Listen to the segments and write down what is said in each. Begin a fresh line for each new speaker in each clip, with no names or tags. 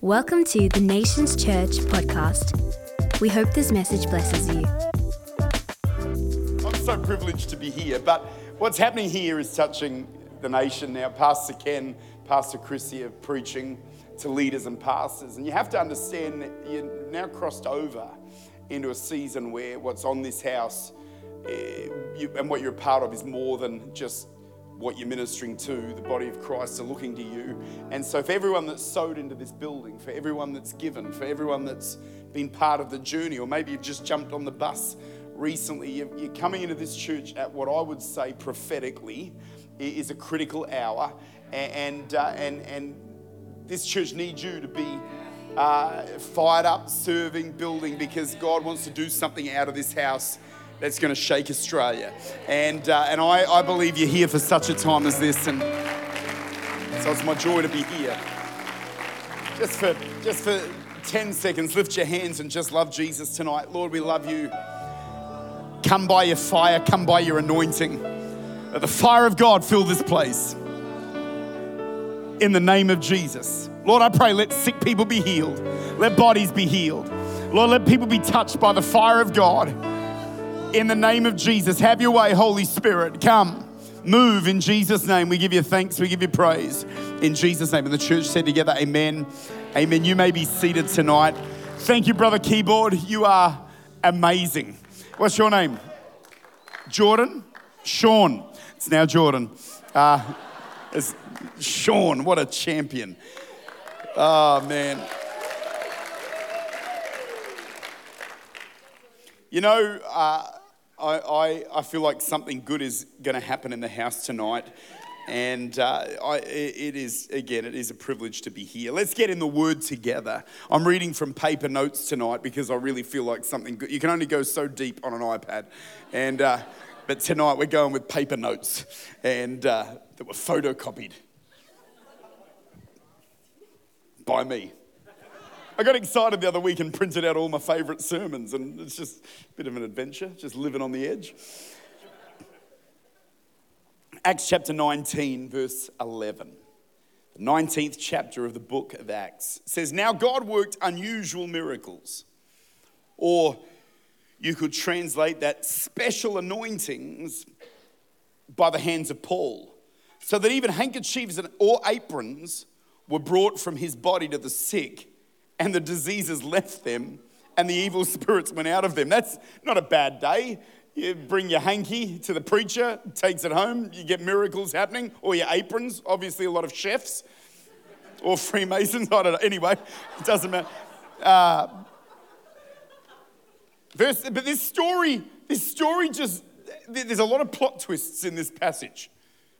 Welcome to the Nations Church podcast. We hope this message blesses you.
I'm so privileged to be here, but what's happening here is touching the nation now. Pastor Ken, Pastor Chrissy are preaching to leaders and pastors, and you have to understand that you're now crossed over into a season where what's on this house eh, you, and what you're a part of is more than just what you're ministering to, the body of Christ are looking to you. And so, for everyone that's sowed into this building, for everyone that's given, for everyone that's been part of the journey, or maybe you've just jumped on the bus recently, you're coming into this church at what I would say prophetically is a critical hour. And, uh, and, and this church needs you to be uh, fired up, serving, building, because God wants to do something out of this house that's going to shake Australia. And, uh, and I, I believe you're here for such a time as this. And so it's my joy to be here. Just for, just for 10 seconds, lift your hands and just love Jesus tonight. Lord, we love you. Come by your fire, come by your anointing. Let the fire of God fill this place. In the name of Jesus. Lord, I pray, let sick people be healed. Let bodies be healed. Lord, let people be touched by the fire of God in the name of Jesus. Have your way, Holy Spirit. Come, move in Jesus' name. We give you thanks, we give you praise in Jesus' name. And the church said together, Amen. Amen. You may be seated tonight. Thank you, Brother Keyboard. You are amazing. What's your name? Jordan? Sean. It's now Jordan. Uh, it's Sean, what a champion. Oh, man. You know, uh, I, I, I feel like something good is going to happen in the house tonight. And uh, I, it is, again, it is a privilege to be here. Let's get in the word together. I'm reading from paper notes tonight because I really feel like something good. You can only go so deep on an iPad. And, uh, but tonight we're going with paper notes and uh, that were photocopied by me. I got excited the other week and printed out all my favourite sermons, and it's just a bit of an adventure, just living on the edge. Acts chapter 19, verse 11. The 19th chapter of the book of Acts says, Now God worked unusual miracles, or you could translate that special anointings by the hands of Paul, so that even handkerchiefs or aprons were brought from his body to the sick and the diseases left them and the evil spirits went out of them. That's not a bad day. You bring your hanky to the preacher, takes it home, you get miracles happening, or your aprons, obviously a lot of chefs or Freemasons, I don't know. Anyway, it doesn't matter. Uh, verse, but this story, this story just, there's a lot of plot twists in this passage.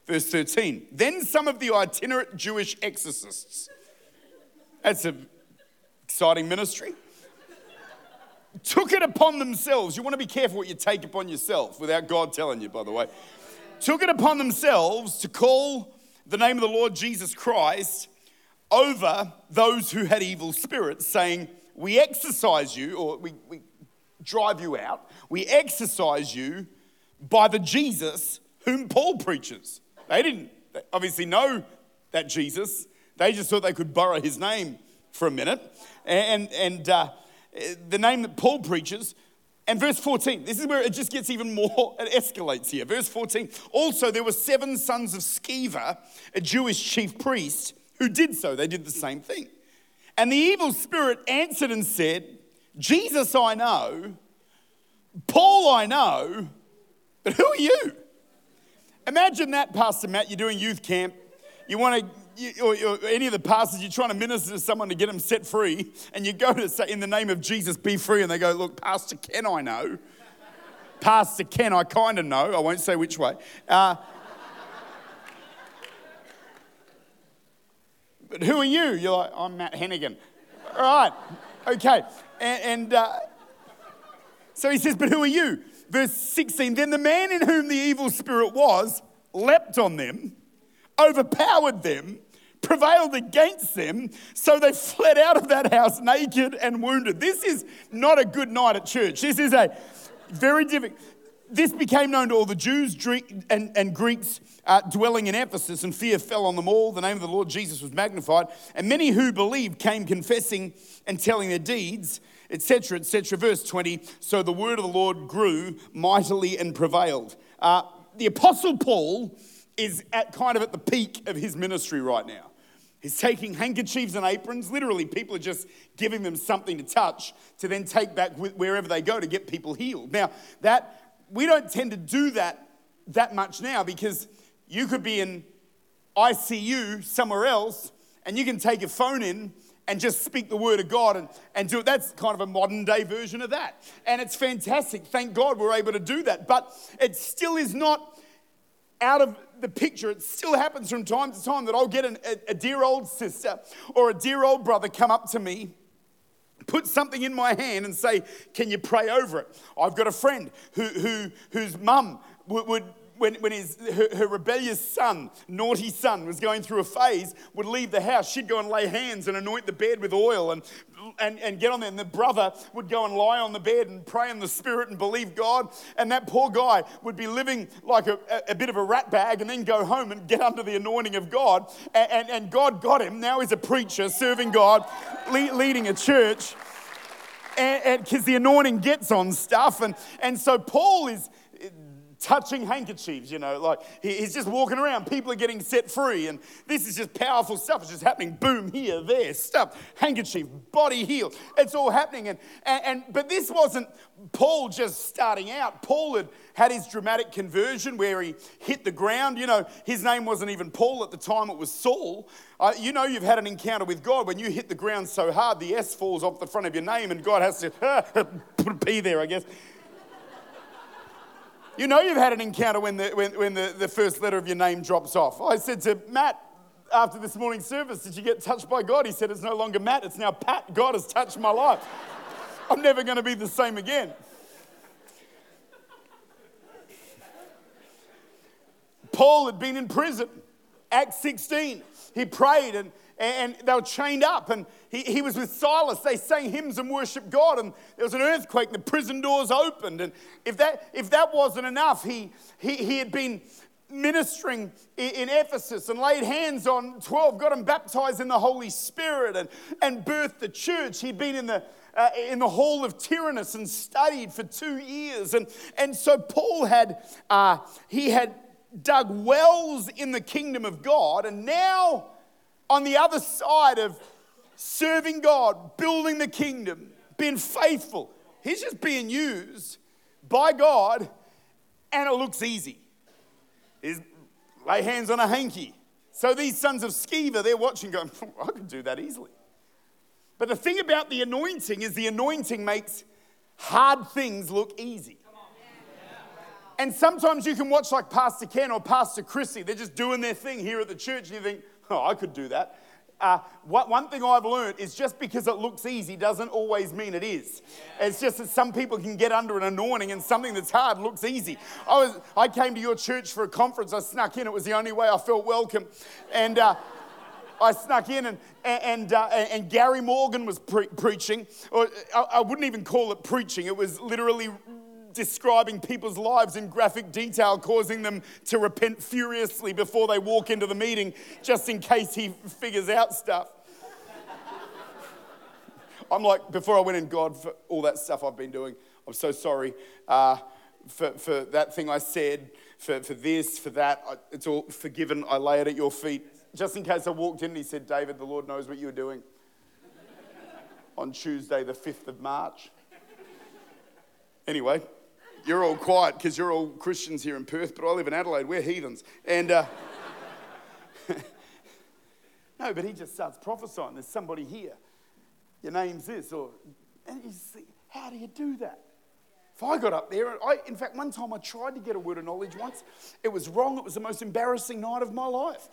Verse 13. Then some of the itinerant Jewish exorcists, that's a exciting ministry. Took it upon themselves. You want to be careful what you take upon yourself without God telling you, by the way. Took it upon themselves to call the name of the Lord Jesus Christ over those who had evil spirits, saying, We exercise you, or we, we drive you out, we exercise you by the Jesus whom Paul preaches. They didn't obviously know that Jesus, they just thought they could borrow his name for a minute and, and uh, the name that Paul preaches. And verse 14, this is where it just gets even more, it escalates here. Verse 14, also there were seven sons of Sceva, a Jewish chief priest, who did so. They did the same thing. And the evil spirit answered and said, Jesus I know, Paul I know, but who are you? Imagine that, Pastor Matt. You're doing youth camp. You want to you, or, or, any of the pastors, you're trying to minister to someone to get them set free, and you go to say, in the name of Jesus, be free, and they go, look, Pastor Ken, I know. Pastor Ken, I kind of know. I won't say which way. Uh, but who are you? You're like, I'm Matt Hennigan. All right, okay. And, and uh, so he says, but who are you? Verse 16, then the man in whom the evil spirit was leapt on them, overpowered them, prevailed against them, so they fled out of that house naked and wounded. This is not a good night at church. This is a very difficult. this became known to all the Jews and, and Greeks uh, dwelling in Ephesus, and fear fell on them all. The name of the Lord Jesus was magnified, and many who believed came confessing and telling their deeds, etc., etc. Verse 20 So the word of the Lord grew mightily and prevailed. Uh, the Apostle Paul is at kind of at the peak of his ministry right now. He's taking handkerchiefs and aprons. Literally, people are just giving them something to touch to then take back wherever they go to get people healed. Now, that we don't tend to do that that much now because you could be in ICU somewhere else and you can take your phone in and just speak the word of God and, and do it. That's kind of a modern day version of that. And it's fantastic. Thank God we're able to do that. But it still is not out of the picture. It still happens from time to time that I'll get an, a, a dear old sister or a dear old brother come up to me put something in my hand and say, Can you pray over it? I've got a friend who, who, whose mum would, would when, when his, her, her, rebellious son, naughty son, was going through a phase, would leave the house, she'd go and lay hands and anoint the bed with oil and, and, and get on there. And the brother would go and lie on the bed and pray in the spirit and believe God. And that poor guy would be living like a, a, a bit of a rat bag and then go home and get under the anointing of God. And, and, and God got him. Now he's a preacher serving God, leading a church and because the anointing gets on stuff. And, and so Paul is touching handkerchiefs, you know, like he's just walking around. People are getting set free, and this is just powerful stuff. It's just happening. Boom, here, there, stuff, handkerchief, body healed. It's all happening. And, and, and but this wasn't Paul just starting out. Paul had had his dramatic conversion where he hit the ground. You know, his name wasn't even Paul at the time, it was Saul. Uh, you know, you've had an encounter with God when you hit the ground so hard, the S falls off the front of your name, and God has to put a P there, I guess. You know you've had an encounter when, the, when, when the, the first letter of your name drops off. I said to Matt after this morning service, Did you get touched by God? He said, It's no longer Matt, it's now Pat. God has touched my life. I'm never going to be the same again. Paul had been in prison, Acts 16. He prayed and and they were chained up. And he, he was with Silas. They sang hymns and worshiped God. And there was an earthquake, and the prison doors opened. And if that, if that wasn't enough, he, he, he had been ministering in Ephesus and laid hands on 12, got them baptized in the Holy Spirit and, and birthed the church. He'd been in the, uh, in the hall of Tyrannus and studied for two years. And, and so Paul had, uh, he had dug wells in the kingdom of God, and now on the other side of serving God, building the kingdom, being faithful. He's just being used by God, and it looks easy. Is lay hands on a hanky. So these sons of Sceva, they're watching, going, I could do that easily. But the thing about the anointing is the anointing makes hard things look easy. And sometimes you can watch like Pastor Ken or Pastor Chrissy, they're just doing their thing here at the church, and you think, Oh, I could do that. Uh, what, one thing I've learned is just because it looks easy doesn't always mean it is. It's just that some people can get under an anointing and something that's hard looks easy. I, was, I came to your church for a conference. I snuck in. It was the only way I felt welcome. And uh, I snuck in, and, and, uh, and Gary Morgan was pre- preaching. Or I wouldn't even call it preaching, it was literally describing people's lives in graphic detail, causing them to repent furiously before they walk into the meeting, just in case he figures out stuff. I'm like, before I went in, God, for all that stuff I've been doing, I'm so sorry uh, for, for that thing I said, for, for this, for that. I, it's all forgiven. I lay it at your feet. Just in case I walked in and he said, David, the Lord knows what you're doing on Tuesday, the 5th of March. Anyway, you're all quiet because you're all Christians here in Perth, but I live in Adelaide. We're heathens. And uh, no, but he just starts prophesying. There's somebody here. Your name's this, or and you see, how do you do that? If I got up there, I, in fact, one time I tried to get a word of knowledge once. It was wrong. It was the most embarrassing night of my life.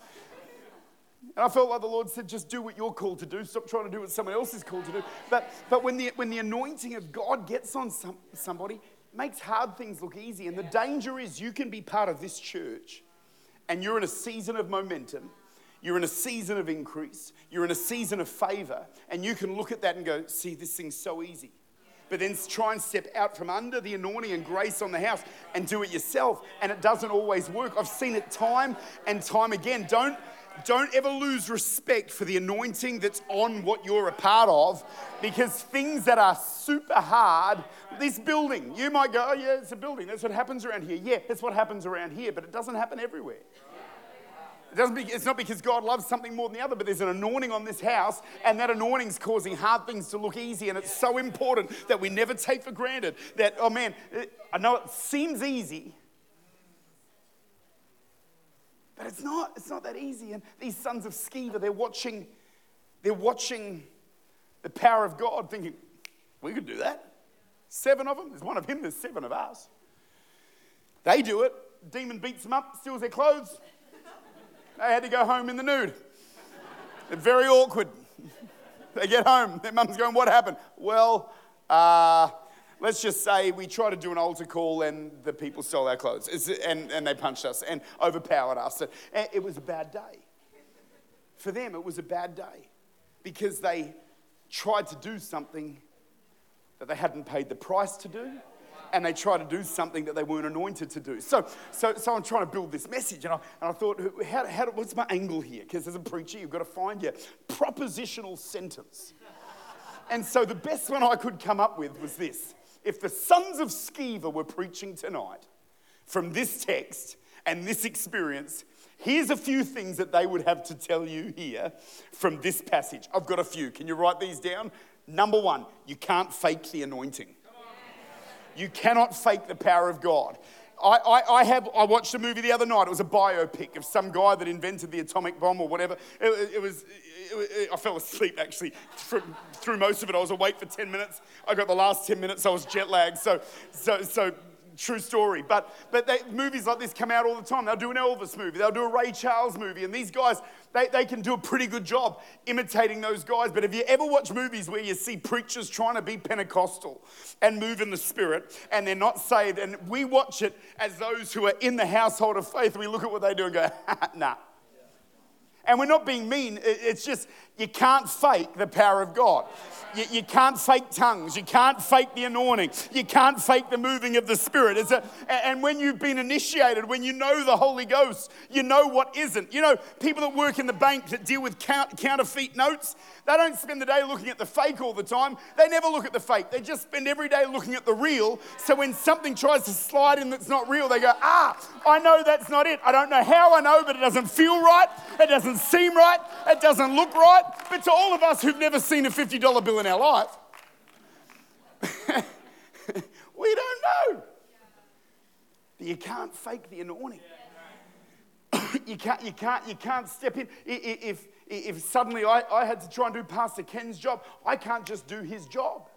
And I felt like the Lord said, just do what you're called to do. Stop trying to do what someone else is called to do. But, but when, the, when the anointing of God gets on some, somebody, makes hard things look easy. And the danger is you can be part of this church and you're in a season of momentum. You're in a season of increase. You're in a season of favor. And you can look at that and go, see, this thing's so easy. but then try and step out from under the anointing and grace on the house and do it yourself. And it doesn't always work. I've seen it time and time again. Don't don't ever lose respect for the anointing that's on what you're a part of because things that are super hard, this building, you might go, oh, yeah, it's a building. That's what happens around here. Yeah, that's what happens around here, but it doesn't happen everywhere. It doesn't be, it's not because God loves something more than the other, but there's an anointing on this house, and that anointing's causing hard things to look easy. And it's so important that we never take for granted that, oh man, I know it seems easy, but it's not. It's not that easy. And these sons of Sceva, they're watching, they're watching the power of God, thinking, we could do that. Seven of them. There's one of him, there's seven of us. They do it. Demon beats them up, steals their clothes. They had to go home in the nude. They're very awkward. They get home. Their mum's going, What happened? Well, uh, let's just say we tried to do an altar call and the people stole our clothes and, and they punched us and overpowered us. And it was a bad day. For them, it was a bad day because they tried to do something that they hadn't paid the price to do and they try to do something that they weren't anointed to do. So, so, so I'm trying to build this message, and I, and I thought, how, how, what's my angle here? Because as a preacher, you've got to find your propositional sentence. And so the best one I could come up with was this. If the sons of Sceva were preaching tonight from this text and this experience, here's a few things that they would have to tell you here from this passage. I've got a few. Can you write these down? Number one, you can't fake the anointing. You cannot fake the power of God. I, I, I, have, I watched a movie the other night. It was a biopic of some guy that invented the atomic bomb or whatever. It, it, was, I fell asleep actually from, through most of it. I was awake for 10 minutes. I got the last 10 minutes, I was jet lagged. So, so, so true story. But, but they, movies like this come out all the time. They'll do an Elvis movie, they'll do a Ray Charles movie. And these guys, they, they can do a pretty good job imitating those guys. But have you ever watched movies where you see preachers trying to be Pentecostal and move in the Spirit and they're not saved? And we watch it as those who are in the household of faith. We look at what they do and go, nah. And we're not being mean, it's just you can't fake the power of God. You, you, can't fake tongues. You can't fake the anointing. You can't fake the moving of the Spirit. A, and when you've been initiated, when you know the Holy Ghost, you know what isn't. You know, people that work in the bank that deal with count, counterfeit notes, they don't spend the day looking at the fake all the time. They never look at the fake. They just spend every day looking at the real. So when something tries to slide in that's not real, they go, ah, I know that's not it. I don't know how I know, but it doesn't feel right. It doesn't seem right. It doesn't look right. But to all of us who've never seen a $50 bill in our life, we don't know. You can't fake the anointing. you, can't, you, can't, you can't step in. If, if suddenly I, I had to try and do Pastor Ken's job, I can't just do his job.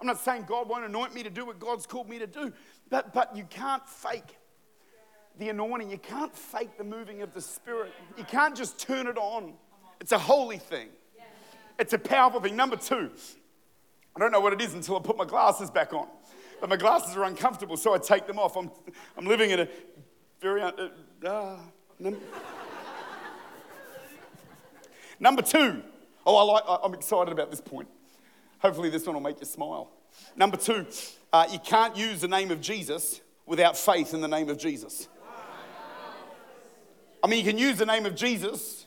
I'm not saying God won't anoint me to do what God's called me to do, but, but you can't fake the anointing. You can't fake the moving of the Spirit. You can't just turn it on. It's a holy thing, it's a powerful thing. Number two, I don't know what it is until I put my glasses back on. But my glasses are uncomfortable, so I take them off. I'm, I'm living in a very. Uh, uh, number, number two. Oh, I like, I'm excited about this point. Hopefully, this one will make you smile. Number two, uh, you can't use the name of Jesus without faith in the name of Jesus. I mean, you can use the name of Jesus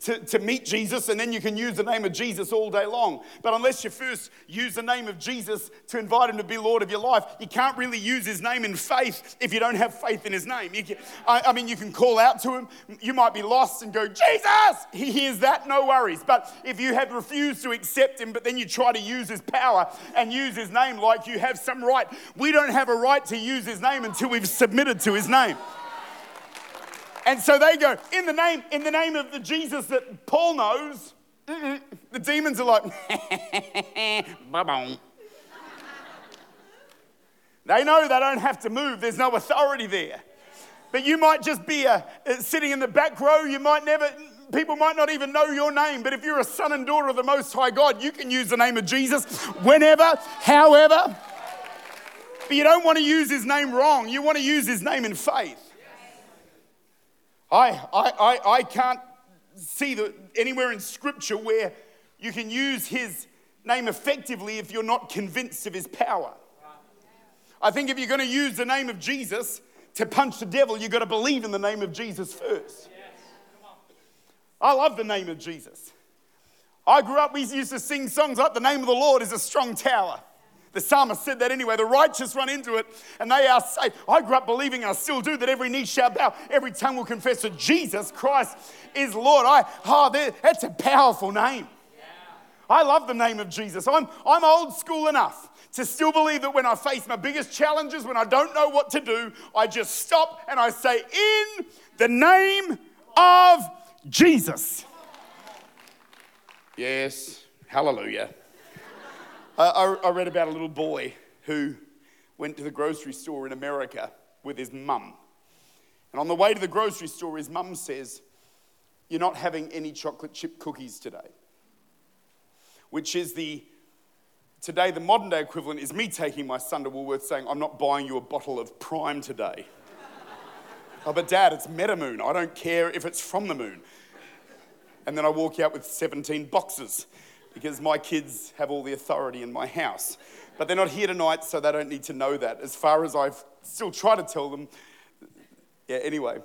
to, to meet Jesus, and then you can use the name of Jesus all day long. But unless you first use the name of Jesus to invite him to be Lord of your life, you can't really use his name in faith if you don't have faith in his name. Can, I, I, mean, you can call out to him, you might be lost and go, Jesus! He hears that, no worries. But if you have refused to accept him, but then you try to use his power and use his name like you have some right, we don't have a right to use his name until we've submitted to his name. And so they go, in the name, in the name of the Jesus that Paul knows, the demons are like, they know they don't have to move, there's no authority there. But you might just be a, uh, sitting in the back row, you might never, people might not even know your name, but if you're a son and daughter of the Most High God, you can use the name of Jesus whenever, however. But you don't want to use his name wrong, you want to use his name in faith. I, I, I, I can't see the, anywhere in Scripture where you can use his name effectively if you're not convinced of his power. I think if you're going to use the name of Jesus to punch the devil, you've got to believe in the name of Jesus first. I love the name of Jesus. I grew up, we used to sing songs like, The name of the Lord is a strong tower. The psalmist said that anyway. The righteous run into it and they are saved. I grew up believing, and I still do, that every knee shall bow, every tongue will confess that Jesus Christ is Lord. I, oh, that's a powerful name. I love the name of Jesus. I'm, I'm old school enough to still believe that when I face my biggest challenges, when I don't know what to do, I just stop and I say, In the name of Jesus. Yes, hallelujah. I, I read about a little boy who went to the grocery store in America with his mum. And on the way to the grocery store, his mum says, You're not having any chocolate chip cookies today. Which is the, today, the modern day equivalent is me taking my son to Woolworths saying, I'm not buying you a bottle of Prime today. oh, but dad, it's Metamoon. I don't care if it's from the moon. And then I walk out with 17 boxes because my kids have all the authority in my house. But they're not here tonight, so they don't need to know that. As far as I've still tried to tell them, yeah, anyway.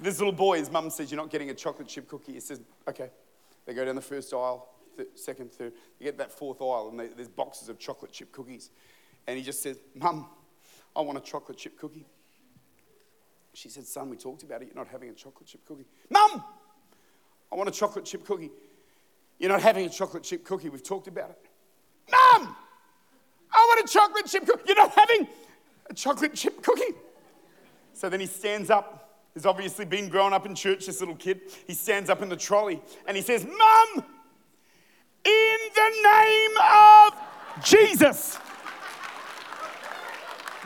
this little boy, his mum says, You're not getting a chocolate chip cookie. He says, Okay. They go down the first aisle, th- second, third. You get that fourth aisle, and they, there's boxes of chocolate chip cookies. And he just says, Mum, I want a chocolate chip cookie. She said, Son, we talked about it. You're not having a chocolate chip cookie. Mum, I want a chocolate chip cookie. You're not having a chocolate chip cookie. We've talked about it. Mum, I want a chocolate chip cookie. You're not having a chocolate chip cookie. So then he stands up. He's obviously been growing up in church, this little kid. He stands up in the trolley and he says, Mum, in the name of Jesus,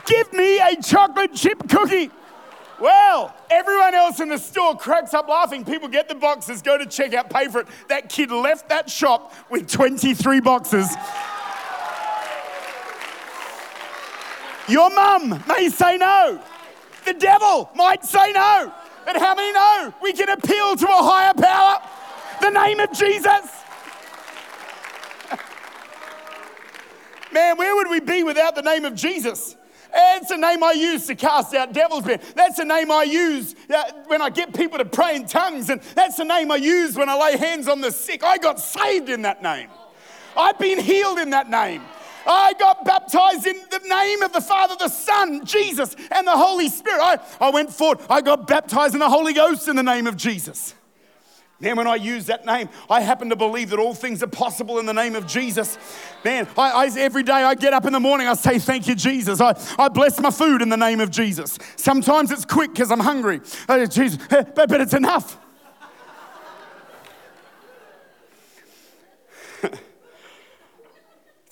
give me a chocolate chip cookie. Well, everyone else in the store cracks up laughing. People get the boxes, go to checkout, pay for it. That kid left that shop with 23 boxes. Your mum may say no. The devil might say no. But how many know we can appeal to a higher power? The name of Jesus. Man, where would we be without the name of Jesus? It's a name I use to cast out devils, man. That's a name I use uh, when I get people to pray in tongues, and that's the name I use when I lay hands on the sick. I got saved in that name. I've been healed in that name. I got baptized in the name of the Father, the Son, Jesus, and the Holy Spirit. I, I went forward. I got baptized in the Holy Ghost in the name of Jesus. Man, when I use that name, I happen to believe that all things are possible in the name of Jesus. Man, I, I, every day I get up in the morning, I say, Thank you, Jesus. I, I bless my food in the name of Jesus. Sometimes it's quick because I'm hungry. Oh, Jesus, but, but it's enough.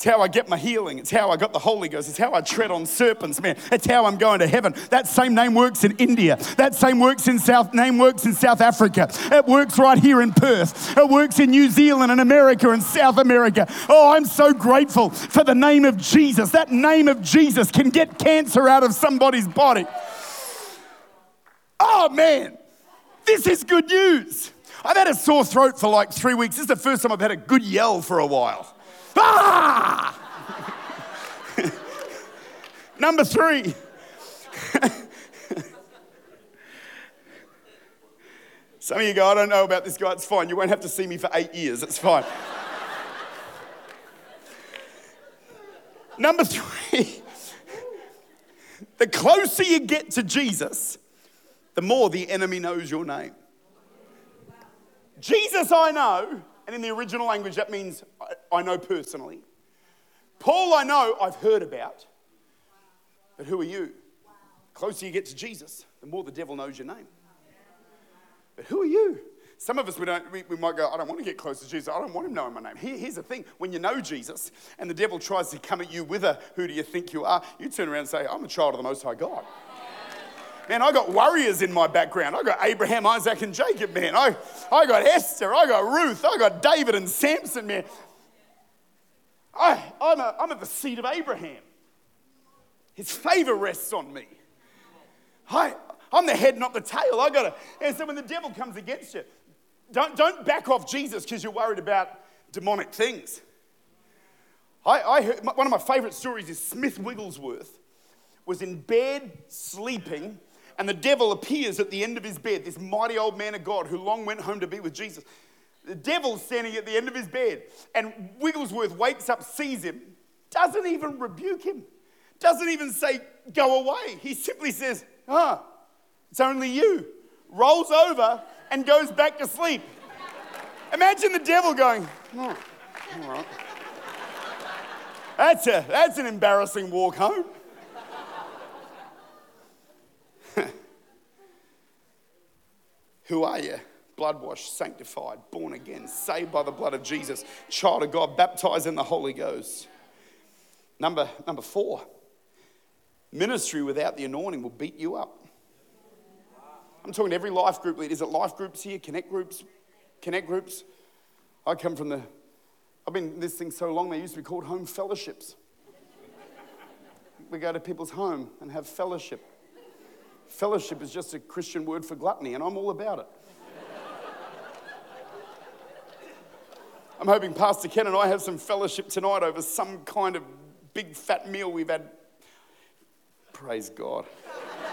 It's how I get my healing. It's how I got the Holy Ghost. It's how I tread on serpents, man. It's how I'm going to heaven. That same name works in India. That same works in South name works in South Africa. It works right here in Perth. It works in New Zealand and America and South America. Oh, I'm so grateful for the name of Jesus. That name of Jesus can get cancer out of somebody's body. Oh man, this is good news. I've had a sore throat for like three weeks. This is the first time I've had a good yell for a while. Ah! Number three. Some of you go, I don't know about this guy, it's fine. You won't have to see me for eight years, it's fine. Number three, the closer you get to Jesus, the more the enemy knows your name. Jesus, I know, and in the original language, that means I know personally. Paul, I know, I've heard about. But who are you? The closer you get to Jesus, the more the devil knows your name. But who are you? Some of us, we, don't, we, we, might go, I don't want to get close to Jesus. I don't want him knowing my name. Here, here's the thing when you know Jesus and the devil tries to come at you with a, who do you think you are? You turn around and say, I'm a child of the Most High God. Man, I got warriors in my background. I got Abraham, Isaac, and Jacob, man. I, I got Esther, I got Ruth, I got David and Samson, man. I, I'm, a, I'm at the seat of Abraham. His favor rests on me. I, I'm the head, not the tail. I got to. And so when the devil comes against you, don't, don't back off Jesus because you're worried about demonic things. I, I heard, one of my favorite stories is Smith Wigglesworth was in bed sleeping, and the devil appears at the end of his bed, this mighty old man of God who long went home to be with Jesus. The devil's standing at the end of his bed, and Wigglesworth wakes up, sees him, doesn't even rebuke him, doesn't even say, Go away. He simply says, Ah, it's only you. Rolls over and goes back to sleep. Imagine the devil going, oh, All right. That's, a, that's an embarrassing walk home. Who are you? Blood washed, sanctified, born again, saved by the blood of Jesus, child of God, baptized in the Holy Ghost. Number, number four, ministry without the anointing will beat you up. I'm talking to every life group leader. Is it life groups here? Connect groups? Connect groups? I come from the, I've been in this thing so long, they used to be called home fellowships. we go to people's home and have fellowship. Fellowship is just a Christian word for gluttony, and I'm all about it. I'm hoping Pastor Ken and I have some fellowship tonight over some kind of big fat meal we've had. Praise God.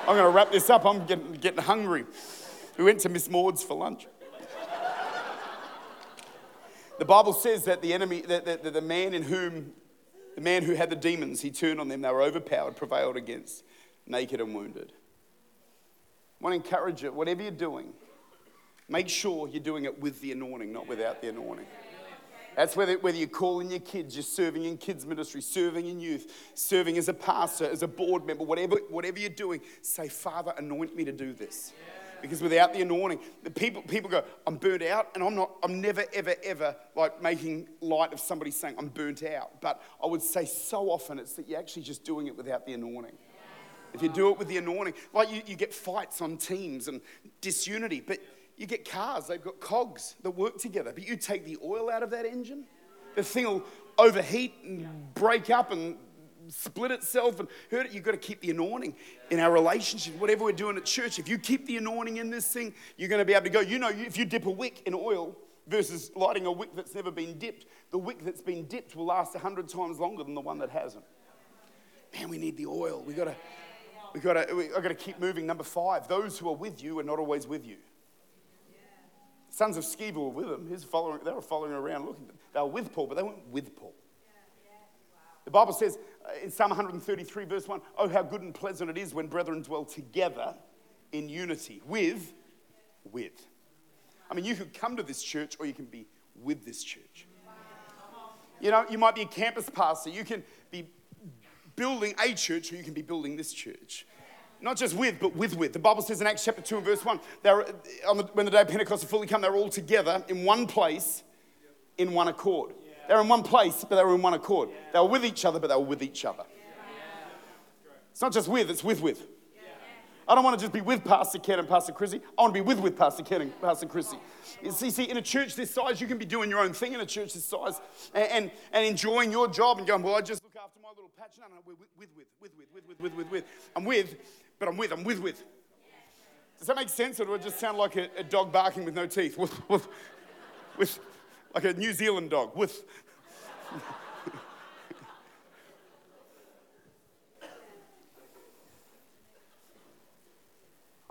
I'm going to wrap this up. I'm getting, getting hungry. We went to Miss Maud's for lunch. The Bible says that the enemy, that, the man in whom, the man who had the demons, he turned on them, they were overpowered, prevailed against, naked and wounded. I want to encourage you, whatever you're doing, make sure you're doing it with the anointing, not without the anointing. That's whether, whether you're calling your kids, you're serving in kids' ministry, serving in youth, serving as a pastor, as a board member, whatever, whatever you're doing, say, Father, anoint me to do this. Because without the anointing, the people, people go, I'm burnt out, and I'm not, I'm never, ever, ever like making light of somebody saying I'm burnt out. But I would say so often it's that you're actually just doing it without the anointing. If you do it with the anointing, like you, you get fights on teams and disunity, but you get cars, they've got cogs that work together, but you take the oil out of that engine, the thing will overheat and break up and split itself and hurt it. You've got to keep the anointing in our relationship, whatever we're doing at church. If you keep the anointing in this thing, you're going to be able to go. You know, if you dip a wick in oil versus lighting a wick that's never been dipped, the wick that's been dipped will last a hundred times longer than the one that hasn't. Man, we need the oil. We've got to. We got to. We, I got to keep moving. Number five: those who are with you are not always with you sons of Sceva were with him. His following, they were following around looking. They were with Paul, but they weren't with Paul. The Bible says uh, in Psalm 133, verse 1, Oh, how good and pleasant it is when brethren dwell together in unity, with, with. I mean, you could come to this church or you can be with this church. You know, you might be a campus pastor, you can building a church or you can be building this church. Not just with, but with with. The Bible says in Acts chapter 2 and verse 1, they were, on the, when the day of Pentecost had fully come, they were all together in one place, in one accord. They were in one place, but they were in one accord. They were with each other, but they were with each other. It's not just with, it's with with. I don't want to just be with Pastor Ken and Pastor Chrissy. I want to be with with Pastor Ken and Pastor Chrissy. See, see, in a church this size, you can be doing your own thing in a church this size and, and, and enjoying your job and going, well, I just after my little patch. No, no, we're with, with, with, with, with, with, with, with, with. I'm with, but I'm with, I'm with, with. Does that make sense, or do I just sound like a, a dog barking with no teeth? With, with, with, like a New Zealand dog, with.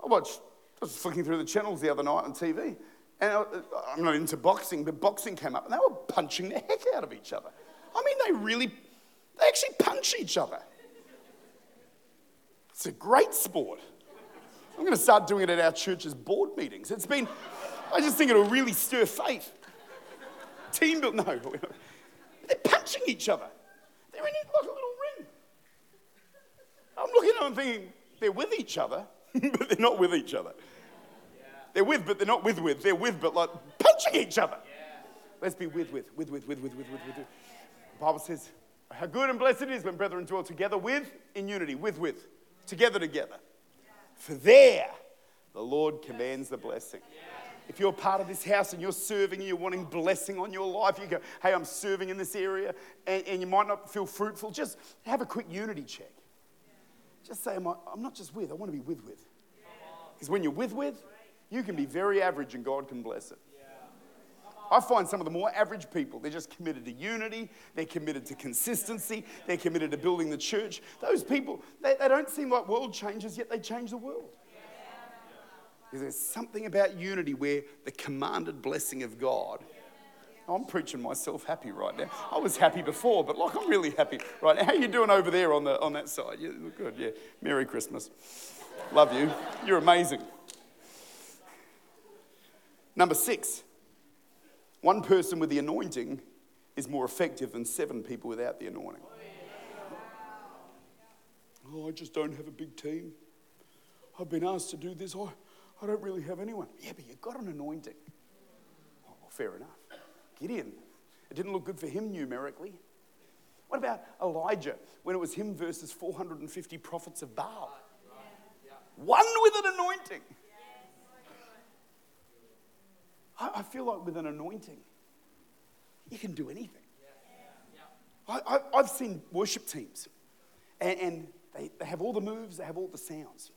I watched, I was flicking through the channels the other night on TV, and I, I'm not into boxing, but boxing came up, and they were punching the heck out of each other. I mean, they really, they actually punch each other. It's a great sport. I'm going to start doing it at our church's board meetings. It's been, I just think it'll really stir faith. Team built? no. They're punching each other. They're in like a little ring. I'm looking at them thinking, they're with each other, but they're not with each other. They're with, but they're not with with. They're with, but like punching each other. Let's be with with, with with, with with, with with, with with. The Bible says how good and blessed it is when brethren dwell together with, in unity, with, with together, together. For there, the Lord commands the blessing. If you're part of this house and you're serving and you're wanting blessing on your life, you go, hey, I'm serving in this area, and, and you might not feel fruitful, just have a quick unity check. Just say, I'm not just with, I want to be with with. Because when you're with with, you can be very average and God can bless it. I find some of the more average people, they're just committed to unity, they're committed to consistency, they're committed to building the church. Those people, they, they don't seem like world changers, yet they change the world. Because there's something about unity where the commanded blessing of God. I'm preaching myself happy right now. I was happy before, but like I'm really happy right now. How you doing over there on, the, on that side? You look good, yeah. Merry Christmas. Love you. You're amazing. Number six, one person with the anointing is more effective than seven people without the anointing. Oh, I just don't have a big team. I've been asked to do this. I, I don't really have anyone. Yeah, but you've got an anointing. Oh, well, fair enough. Gideon, it didn't look good for him numerically. What about Elijah when it was him versus 450 prophets of Baal? One with an anointing. I, feel like with an anointing, you can do anything. I, have seen worship teams, and, and they, they have all the moves, they have all the sounds,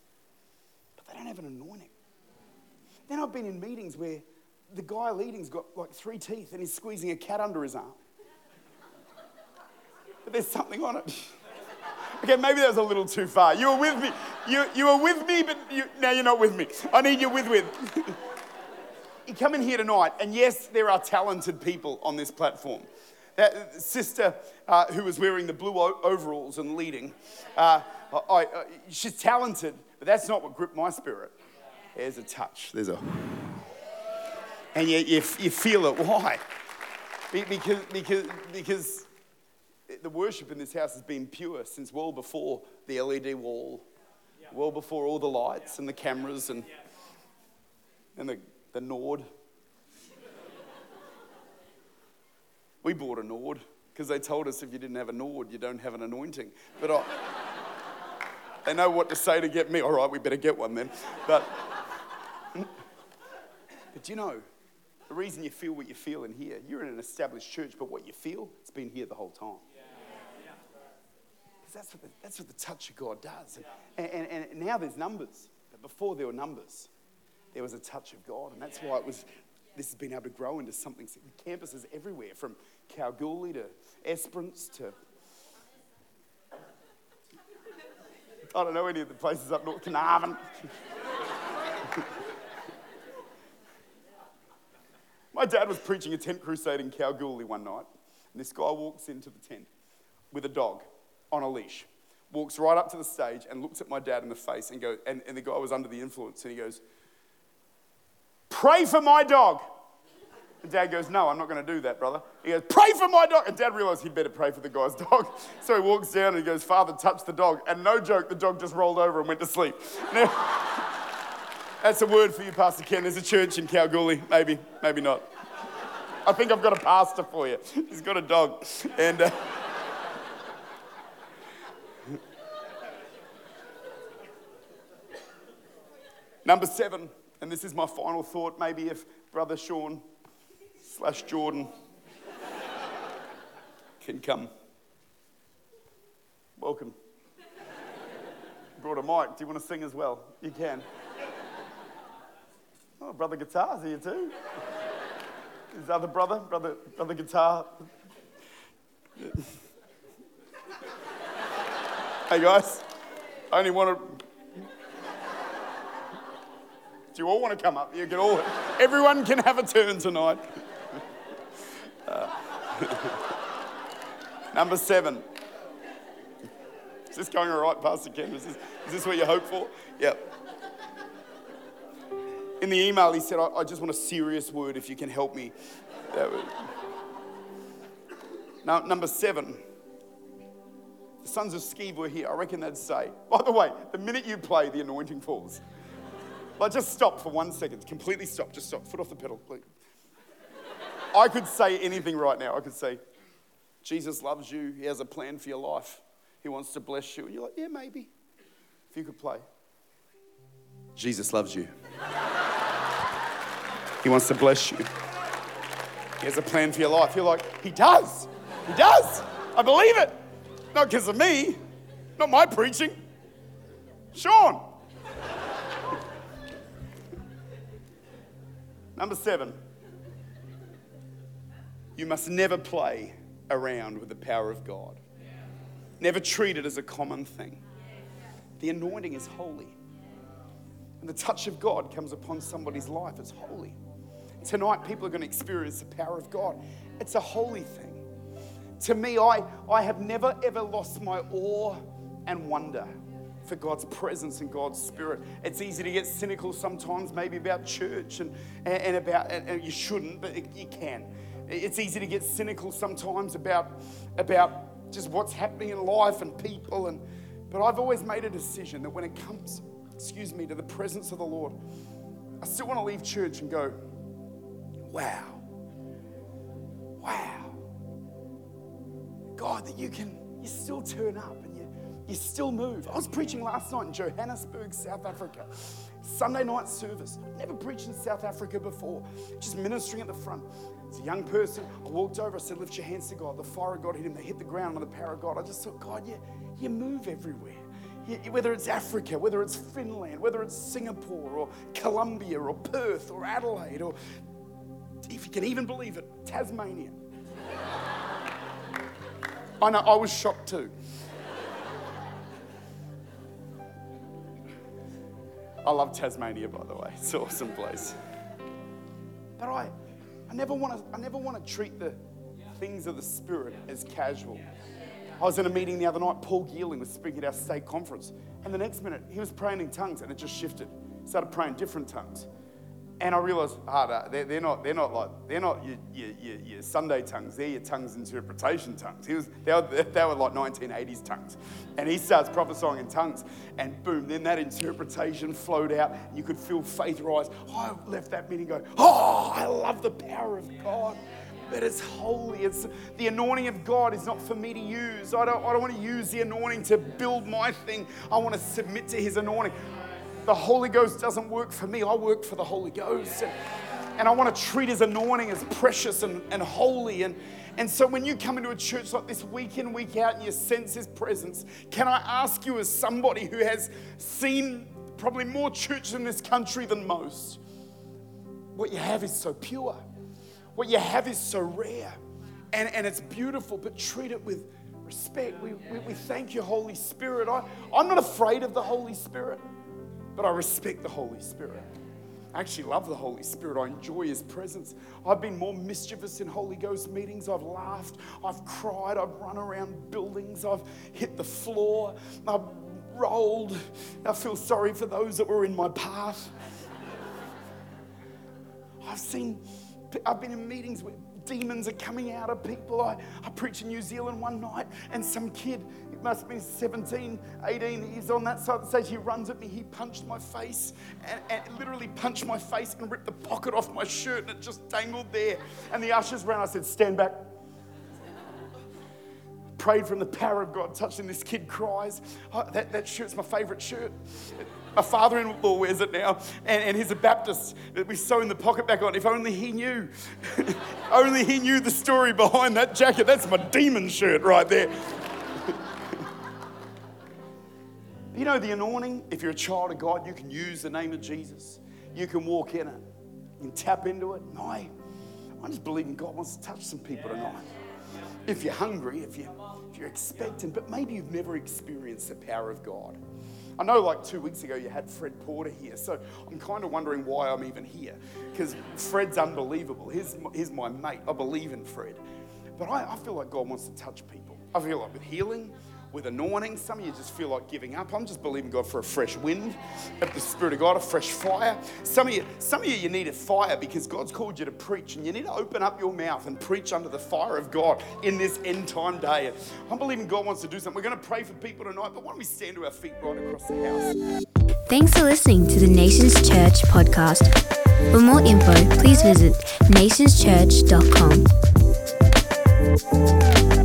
but they don't have an anointing. Then I've been in meetings where the guy leading's got like three teeth and he's squeezing a cat under his arm. But there's something on it. Okay, maybe that was a little too far. You were with me. You, you were with me, but you, now you're not with me. I need you with with. you come in here tonight, and yes, there are talented people on this platform. That sister uh, who was wearing the blue overalls and leading, uh, I, I, she's talented, but that's not what gripped my spirit. There's a touch. There's a. And you, you, you feel it. Why? Because, because, because the worship in this house has been pure since well before the LED wall, well before all the lights and the cameras and, and the, the Nord. We bought a Nord because they told us if you didn't have a Nord, you don't have an anointing. But I, they know what to say to get me. All right, we better get one then. But, but you know, the reason you feel what you feel in here, you're in an established church, but what you feel, it's been here the whole time. That's, what the, that's what the touch of God does. And, and, and now there's numbers, but before there were numbers, there was a touch of God. And that's why it was, this has been able to grow into something, campuses everywhere, from Kalgoorlie to Esperance to I don't know any of the places up north, Carnarvon. My dad was preaching a tent crusade in Kalgoorlie one night, and this guy walks into the tent with a dog on a leash, walks right up to the stage and looks at my dad in the face and goes, and, and the guy was under the influence, and he goes, Pray for my dog. And dad goes, No, I'm not going to do that, brother. He goes, Pray for my dog. And dad realized he'd better pray for the guy's dog. So he walks down and he goes, Father, touch the dog. And no joke, the dog just rolled over and went to sleep. Now, that's a word for you, Pastor Ken. There's a church in Kalgoorlie. Maybe, maybe not. I think I've got a pastor for you. He's got a dog. And. Uh, Number seven, and this is my final thought, maybe if Brother Sean slash Jordan can come. Welcome. Brought a mic. Do you want to sing as well? You can. Oh, Brother Guitar's here too. His other brother, Brother, brother Guitar. hey guys, I only want to. Do you all want to come up? You can all. Everyone can have a turn tonight. Uh, number seven. Is this going all right, Pastor Ken? Is this, is this what you hope for? Yep. In the email, he said, I, I just want a serious word if you can help me. Now, number seven. The sons of Sceva were here. I reckon they'd say, by the way, the minute you play, the anointing falls. Like, just stop for one second. Completely stop. Just stop. Foot off the pedal. Please. I could say anything right now. I could say, Jesus loves you. He has a plan for your life. He wants to bless you. And you're like, yeah, maybe. If you could play. Jesus loves you. He wants to bless you. He has a plan for your life. You're like, He does. He does. I believe it. Not because of me, not my preaching. Sean. Number seven. you must never play around with the power of God. Never treat it as a common thing. The anointing is holy. And the touch of God comes upon somebody's life, it's holy. Tonight, people are going to experience the power of God. It's a holy thing. To me, I, I have never ever lost my awe and wonder for God's presence and God's spirit. It's easy to get cynical sometimes, maybe about church and, and about, and you shouldn't, but you can. It's easy to get cynical sometimes about, about just what's happening in life and people. And, but I've always made a decision that when it comes, excuse me, to the presence of the Lord, I still want to leave church and go, wow, wow. God, that you can, you still turn up you, still move. I was preaching last night in Johannesburg, South Africa. Sunday night service. Never preached in South Africa before, just ministering at the front. It's a young person, I walked over, I said, Lift your hands to God. The fire of God hit him, they hit the ground on the power of God. I just thought, God, you, you move everywhere. Whether it's Africa, whether it's Finland, whether it's Singapore or Colombia or Perth or Adelaide or, if you can even believe it, Tasmania. I know, I was shocked too. I love Tasmania, by the way. It's an awesome place. But I, I never want to. I never want to treat the things of the spirit as casual. I was in a meeting the other night. Paul Geeling was speaking at our state conference, and the next minute he was praying in tongues, and it just shifted. Started praying different tongues. And I realized, ah, they're, they're, not, they're not like, they're not your, your, your, Sunday tongues, they're your tongues interpretation tongues. He was, they, were, they were like 1980s tongues. And he starts prophesying in tongues, and boom, then that interpretation flowed out. And You could feel faith rise. I left that meeting going, oh, I love the power of God. But it's holy. It's the anointing of God is not for me to use. I don't, I don't want to use the anointing to build my thing. I want to submit to his anointing the Holy Ghost doesn't work for me, I work for the Holy Ghost. And, and I want to treat his anointing as precious and, and holy. And, and so when you come into a church like this week in, week out, and you sense his presence, can I ask you, as somebody who has seen probably more churches in this country than most, what you have is so pure. What you have is so rare. And, and it's beautiful, but treat it with respect. We, we, we thank you, Holy Spirit. I, I'm not afraid of the Holy Spirit but I respect the Holy Spirit. I actually love the Holy Spirit. I enjoy His presence. I've been more mischievous in Holy Ghost meetings. I've laughed, I've cried, I've run around buildings, I've hit the floor, I've rolled. I feel sorry for those that were in my path. I've seen, I've been in meetings where demons are coming out of people. I, I preached in New Zealand one night, and some kid must be 17, 18. He's on that side of the stage. He runs at me. He punched my face and, and literally punched my face and ripped the pocket off my shirt and it just dangled there. And the ushers ran. I said, Stand back. Prayed from the power of God, touching this kid cries. Oh, that, that shirt's my favorite shirt. My father in law wears it now, and, and he's a Baptist. We sew in the pocket back on. If only he knew. only he knew the story behind that jacket. That's my demon shirt right there. You know, the anointing, if you're a child of God, you can use the name of Jesus. You can walk in it. You can tap into it. And I, I just believe in God wants to touch some people tonight. If you're hungry, if, you, if you're expectant, but maybe you've never experienced the power of God. I know like two weeks ago you had Fred Porter here, so I'm kind of wondering why I'm even here. Because Fred's unbelievable. He's, he's my mate. I believe in Fred. But I, I feel like God wants to touch people. I feel like with healing, with anointing. Some of you just feel like giving up. I'm just believing God for a fresh wind of the Spirit of God, a fresh fire. Some of you, some of you, you need a fire because God's called you to preach, and you need to open up your mouth and preach under the fire of God in this end time day. I'm believing God wants to do something. We're going to pray for people tonight, but why don't we stand to our feet right across the house?
Thanks for listening to the Nations Church podcast. For more info, please visit nationschurch.com.